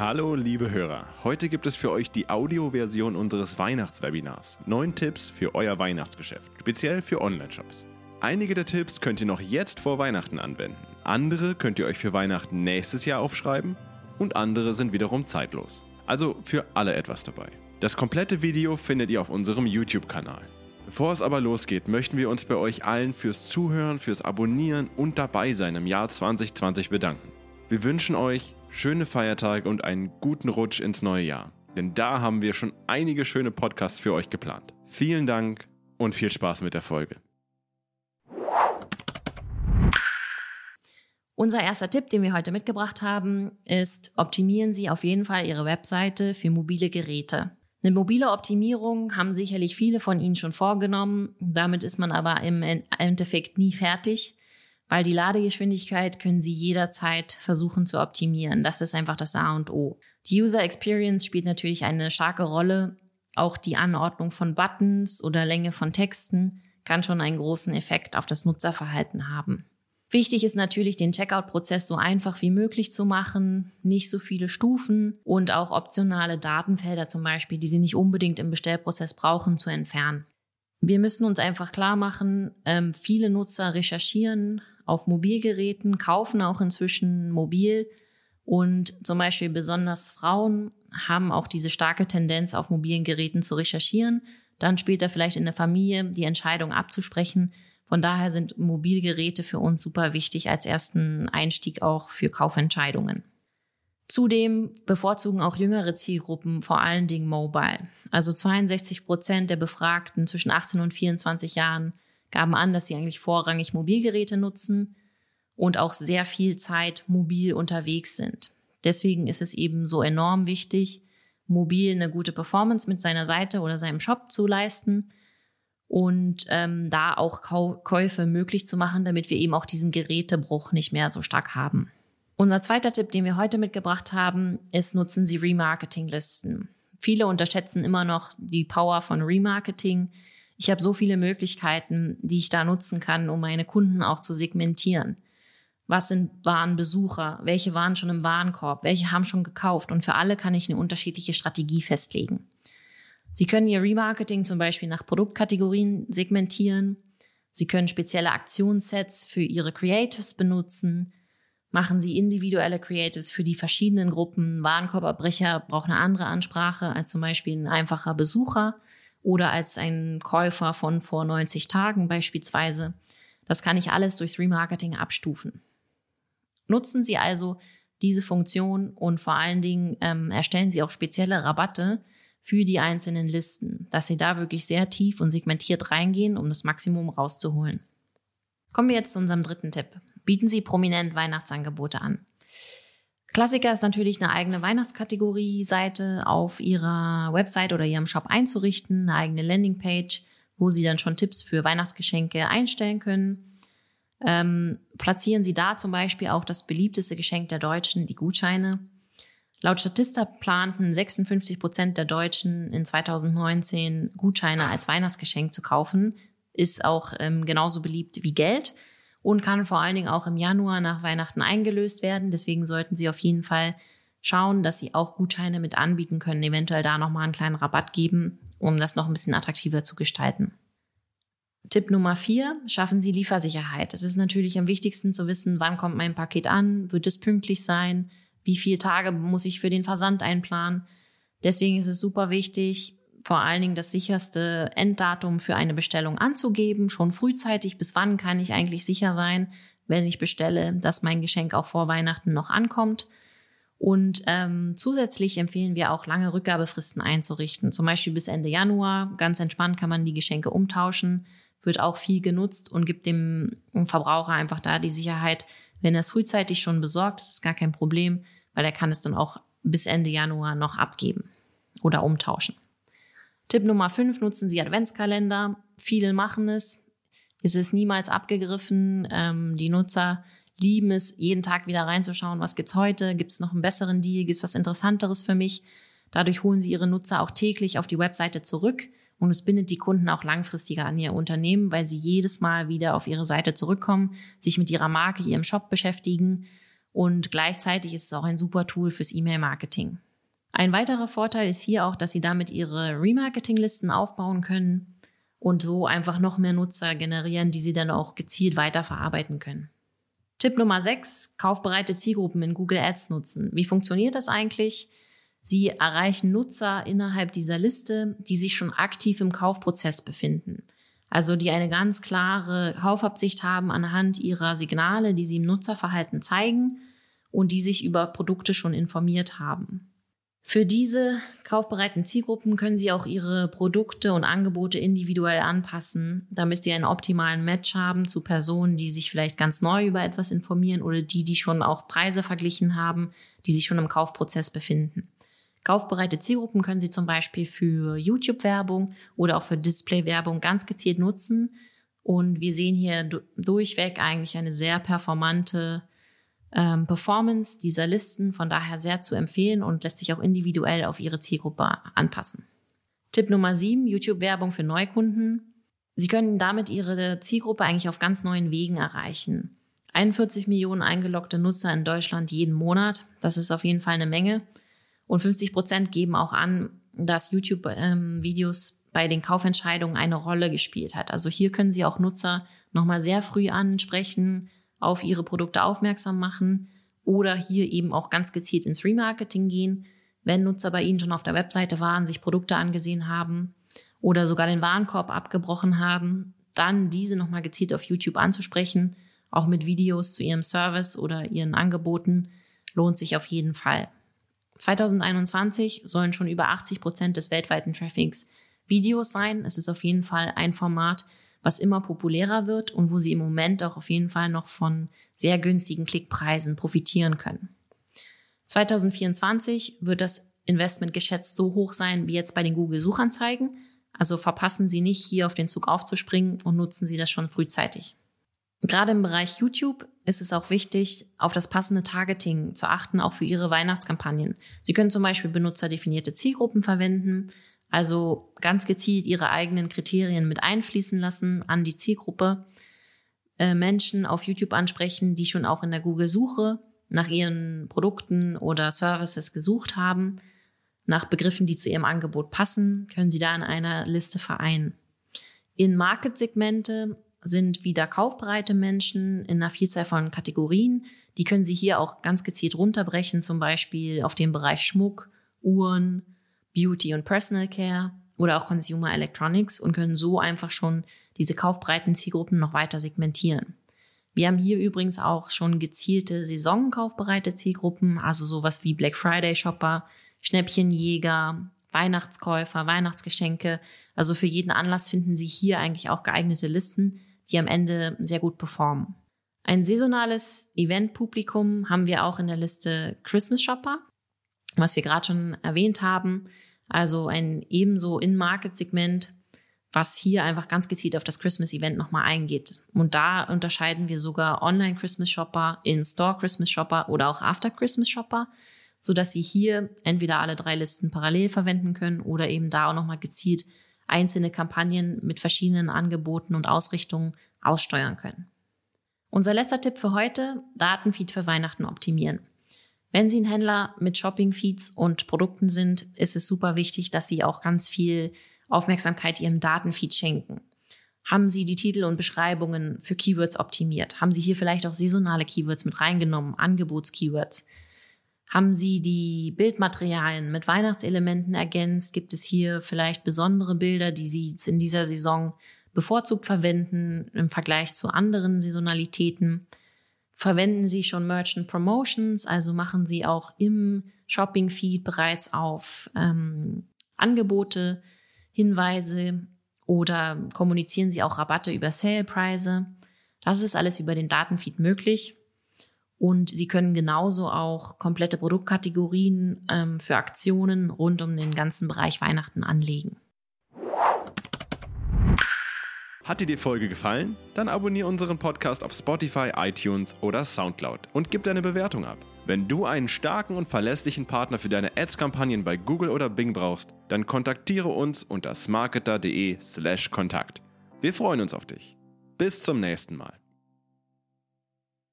Hallo liebe Hörer, heute gibt es für euch die Audioversion unseres Weihnachtswebinars. Neun Tipps für euer Weihnachtsgeschäft, speziell für Online-Shops. Einige der Tipps könnt ihr noch jetzt vor Weihnachten anwenden. Andere könnt ihr euch für Weihnachten nächstes Jahr aufschreiben und andere sind wiederum zeitlos. Also für alle etwas dabei. Das komplette Video findet ihr auf unserem YouTube-Kanal. Bevor es aber losgeht, möchten wir uns bei euch allen fürs Zuhören, fürs Abonnieren und dabei sein im Jahr 2020 bedanken. Wir wünschen euch schöne Feiertage und einen guten Rutsch ins neue Jahr. Denn da haben wir schon einige schöne Podcasts für euch geplant. Vielen Dank und viel Spaß mit der Folge. Unser erster Tipp, den wir heute mitgebracht haben, ist, optimieren Sie auf jeden Fall Ihre Webseite für mobile Geräte. Eine mobile Optimierung haben sicherlich viele von Ihnen schon vorgenommen. Damit ist man aber im Endeffekt nie fertig, weil die Ladegeschwindigkeit können Sie jederzeit versuchen zu optimieren. Das ist einfach das A und O. Die User Experience spielt natürlich eine starke Rolle. Auch die Anordnung von Buttons oder Länge von Texten kann schon einen großen Effekt auf das Nutzerverhalten haben. Wichtig ist natürlich, den Checkout-Prozess so einfach wie möglich zu machen, nicht so viele Stufen und auch optionale Datenfelder zum Beispiel, die Sie nicht unbedingt im Bestellprozess brauchen, zu entfernen. Wir müssen uns einfach klar machen, ähm, viele Nutzer recherchieren auf Mobilgeräten, kaufen auch inzwischen mobil und zum Beispiel besonders Frauen haben auch diese starke Tendenz, auf mobilen Geräten zu recherchieren. Dann später vielleicht in der Familie die Entscheidung abzusprechen, von daher sind Mobilgeräte für uns super wichtig als ersten Einstieg auch für Kaufentscheidungen. Zudem bevorzugen auch jüngere Zielgruppen vor allen Dingen Mobile. Also 62 Prozent der Befragten zwischen 18 und 24 Jahren gaben an, dass sie eigentlich vorrangig Mobilgeräte nutzen und auch sehr viel Zeit mobil unterwegs sind. Deswegen ist es eben so enorm wichtig, mobil eine gute Performance mit seiner Seite oder seinem Shop zu leisten und ähm, da auch Kau Käufe möglich zu machen, damit wir eben auch diesen Gerätebruch nicht mehr so stark haben. Unser zweiter Tipp, den wir heute mitgebracht haben, ist, nutzen Sie Remarketing-Listen. Viele unterschätzen immer noch die Power von Remarketing. Ich habe so viele Möglichkeiten, die ich da nutzen kann, um meine Kunden auch zu segmentieren. Was sind Warenbesucher? Welche waren schon im Warenkorb? Welche haben schon gekauft? Und für alle kann ich eine unterschiedliche Strategie festlegen. Sie können Ihr Remarketing zum Beispiel nach Produktkategorien segmentieren. Sie können spezielle Aktionssets für Ihre Creatives benutzen. Machen Sie individuelle Creatives für die verschiedenen Gruppen. Warenkorbabbrecher braucht eine andere Ansprache als zum Beispiel ein einfacher Besucher oder als ein Käufer von vor 90 Tagen beispielsweise. Das kann ich alles durchs Remarketing abstufen. Nutzen Sie also diese Funktion und vor allen Dingen ähm, erstellen Sie auch spezielle Rabatte, für die einzelnen Listen, dass sie da wirklich sehr tief und segmentiert reingehen, um das Maximum rauszuholen. Kommen wir jetzt zu unserem dritten Tipp. Bieten Sie prominent Weihnachtsangebote an. Klassiker ist natürlich eine eigene Weihnachtskategorie-Seite auf Ihrer Website oder Ihrem Shop einzurichten, eine eigene Landingpage, wo Sie dann schon Tipps für Weihnachtsgeschenke einstellen können. Ähm, platzieren Sie da zum Beispiel auch das beliebteste Geschenk der Deutschen, die Gutscheine. Laut Statista planten 56 Prozent der Deutschen in 2019 Gutscheine als Weihnachtsgeschenk zu kaufen. Ist auch ähm, genauso beliebt wie Geld und kann vor allen Dingen auch im Januar nach Weihnachten eingelöst werden. Deswegen sollten Sie auf jeden Fall schauen, dass Sie auch Gutscheine mit anbieten können, eventuell da nochmal einen kleinen Rabatt geben, um das noch ein bisschen attraktiver zu gestalten. Tipp Nummer vier, schaffen Sie Liefersicherheit. Es ist natürlich am wichtigsten zu wissen, wann kommt mein Paket an, wird es pünktlich sein, wie viele Tage muss ich für den Versand einplanen. Deswegen ist es super wichtig, vor allen Dingen das sicherste Enddatum für eine Bestellung anzugeben, schon frühzeitig, bis wann kann ich eigentlich sicher sein, wenn ich bestelle, dass mein Geschenk auch vor Weihnachten noch ankommt. Und ähm, zusätzlich empfehlen wir auch lange Rückgabefristen einzurichten, zum Beispiel bis Ende Januar. Ganz entspannt kann man die Geschenke umtauschen, wird auch viel genutzt und gibt dem Verbraucher einfach da die Sicherheit, wenn er es frühzeitig schon besorgt, ist es gar kein Problem, weil er kann es dann auch bis Ende Januar noch abgeben oder umtauschen. Tipp Nummer 5, nutzen Sie Adventskalender. Viele machen es. Es ist niemals abgegriffen. Ähm, die Nutzer lieben es, jeden Tag wieder reinzuschauen, was gibt's heute, gibt's noch einen besseren Deal, gibt's was Interessanteres für mich. Dadurch holen Sie Ihre Nutzer auch täglich auf die Webseite zurück und es bindet die Kunden auch langfristiger an ihr Unternehmen, weil sie jedes Mal wieder auf ihre Seite zurückkommen, sich mit ihrer Marke, ihrem Shop beschäftigen und gleichzeitig ist es auch ein super Tool fürs E-Mail-Marketing. Ein weiterer Vorteil ist hier auch, dass Sie damit Ihre Remarketing-Listen aufbauen können und so einfach noch mehr Nutzer generieren, die Sie dann auch gezielt weiterverarbeiten können. Tipp Nummer 6, kaufbereite Zielgruppen in Google Ads nutzen. Wie funktioniert das eigentlich? Sie erreichen Nutzer innerhalb dieser Liste, die sich schon aktiv im Kaufprozess befinden. Also die eine ganz klare Kaufabsicht haben anhand ihrer Signale, die sie im Nutzerverhalten zeigen und die sich über Produkte schon informiert haben. Für diese kaufbereiten Zielgruppen können Sie auch Ihre Produkte und Angebote individuell anpassen, damit Sie einen optimalen Match haben zu Personen, die sich vielleicht ganz neu über etwas informieren oder die, die schon auch Preise verglichen haben, die sich schon im Kaufprozess befinden. Kaufbereite Zielgruppen können Sie zum Beispiel für YouTube-Werbung oder auch für Display-Werbung ganz gezielt nutzen. Und wir sehen hier durchweg eigentlich eine sehr performante ähm, Performance dieser Listen, von daher sehr zu empfehlen und lässt sich auch individuell auf Ihre Zielgruppe anpassen. Tipp Nummer 7, YouTube-Werbung für Neukunden. Sie können damit Ihre Zielgruppe eigentlich auf ganz neuen Wegen erreichen. 41 Millionen eingeloggte Nutzer in Deutschland jeden Monat, das ist auf jeden Fall eine Menge. Und 50 Prozent geben auch an, dass YouTube-Videos ähm, bei den Kaufentscheidungen eine Rolle gespielt hat. Also hier können Sie auch Nutzer nochmal sehr früh ansprechen, auf Ihre Produkte aufmerksam machen oder hier eben auch ganz gezielt ins Remarketing gehen, wenn Nutzer bei Ihnen schon auf der Webseite waren, sich Produkte angesehen haben oder sogar den Warenkorb abgebrochen haben, dann diese nochmal gezielt auf YouTube anzusprechen, auch mit Videos zu Ihrem Service oder Ihren Angeboten, lohnt sich auf jeden Fall. 2021 sollen schon über 80 Prozent des weltweiten Traffics Videos sein. Es ist auf jeden Fall ein Format, was immer populärer wird und wo Sie im Moment auch auf jeden Fall noch von sehr günstigen Klickpreisen profitieren können. 2024 wird das Investment geschätzt so hoch sein wie jetzt bei den Google-Suchanzeigen. Also verpassen Sie nicht, hier auf den Zug aufzuspringen und nutzen Sie das schon frühzeitig. Gerade im Bereich YouTube ist es auch wichtig, auf das passende Targeting zu achten, auch für Ihre Weihnachtskampagnen. Sie können zum Beispiel benutzerdefinierte Zielgruppen verwenden, also ganz gezielt Ihre eigenen Kriterien mit einfließen lassen an die Zielgruppe. Äh, Menschen auf YouTube ansprechen, die schon auch in der Google-Suche nach ihren Produkten oder Services gesucht haben, nach Begriffen, die zu ihrem Angebot passen, können Sie da in einer Liste vereinen. In Marketsegmente sind wieder kaufbereite Menschen in einer Vielzahl von Kategorien. Die können Sie hier auch ganz gezielt runterbrechen, zum Beispiel auf den Bereich Schmuck, Uhren, Beauty und Personal Care oder auch Consumer Electronics und können so einfach schon diese kaufbreiten Zielgruppen noch weiter segmentieren. Wir haben hier übrigens auch schon gezielte saisonkaufbereite Zielgruppen, also sowas wie Black Friday Shopper, Schnäppchenjäger, Weihnachtskäufer, Weihnachtsgeschenke. Also für jeden Anlass finden Sie hier eigentlich auch geeignete Listen, die am Ende sehr gut performen. Ein saisonales Eventpublikum haben wir auch in der Liste Christmas Shopper, was wir gerade schon erwähnt haben. Also ein ebenso In-Market-Segment, was hier einfach ganz gezielt auf das Christmas-Event nochmal eingeht. Und da unterscheiden wir sogar Online-Christmas-Shopper, In-Store-Christmas-Shopper oder auch After-Christmas-Shopper, sodass Sie hier entweder alle drei Listen parallel verwenden können oder eben da auch nochmal gezielt einzelne Kampagnen mit verschiedenen Angeboten und Ausrichtungen aussteuern können. Unser letzter Tipp für heute, Datenfeed für Weihnachten optimieren. Wenn Sie ein Händler mit Shopping-Feeds und Produkten sind, ist es super wichtig, dass Sie auch ganz viel Aufmerksamkeit Ihrem Datenfeed schenken. Haben Sie die Titel und Beschreibungen für Keywords optimiert? Haben Sie hier vielleicht auch saisonale Keywords mit reingenommen, Angebots-Keywords? Haben Sie die Bildmaterialien mit Weihnachtselementen ergänzt? Gibt es hier vielleicht besondere Bilder, die Sie in dieser Saison bevorzugt verwenden im Vergleich zu anderen Saisonalitäten? Verwenden Sie schon Merchant Promotions, also machen Sie auch im Shopping-Feed bereits auf ähm, Angebote, Hinweise oder kommunizieren Sie auch Rabatte über Sale-Preise? Das ist alles über den Datenfeed möglich. Und Sie können genauso auch komplette Produktkategorien ähm, für Aktionen rund um den ganzen Bereich Weihnachten anlegen. Hat dir die Folge gefallen? Dann abonniere unseren Podcast auf Spotify, iTunes oder Soundcloud und gib deine Bewertung ab. Wenn du einen starken und verlässlichen Partner für deine Ads-Kampagnen bei Google oder Bing brauchst, dann kontaktiere uns unter smarketer.de/kontakt. Wir freuen uns auf dich. Bis zum nächsten Mal.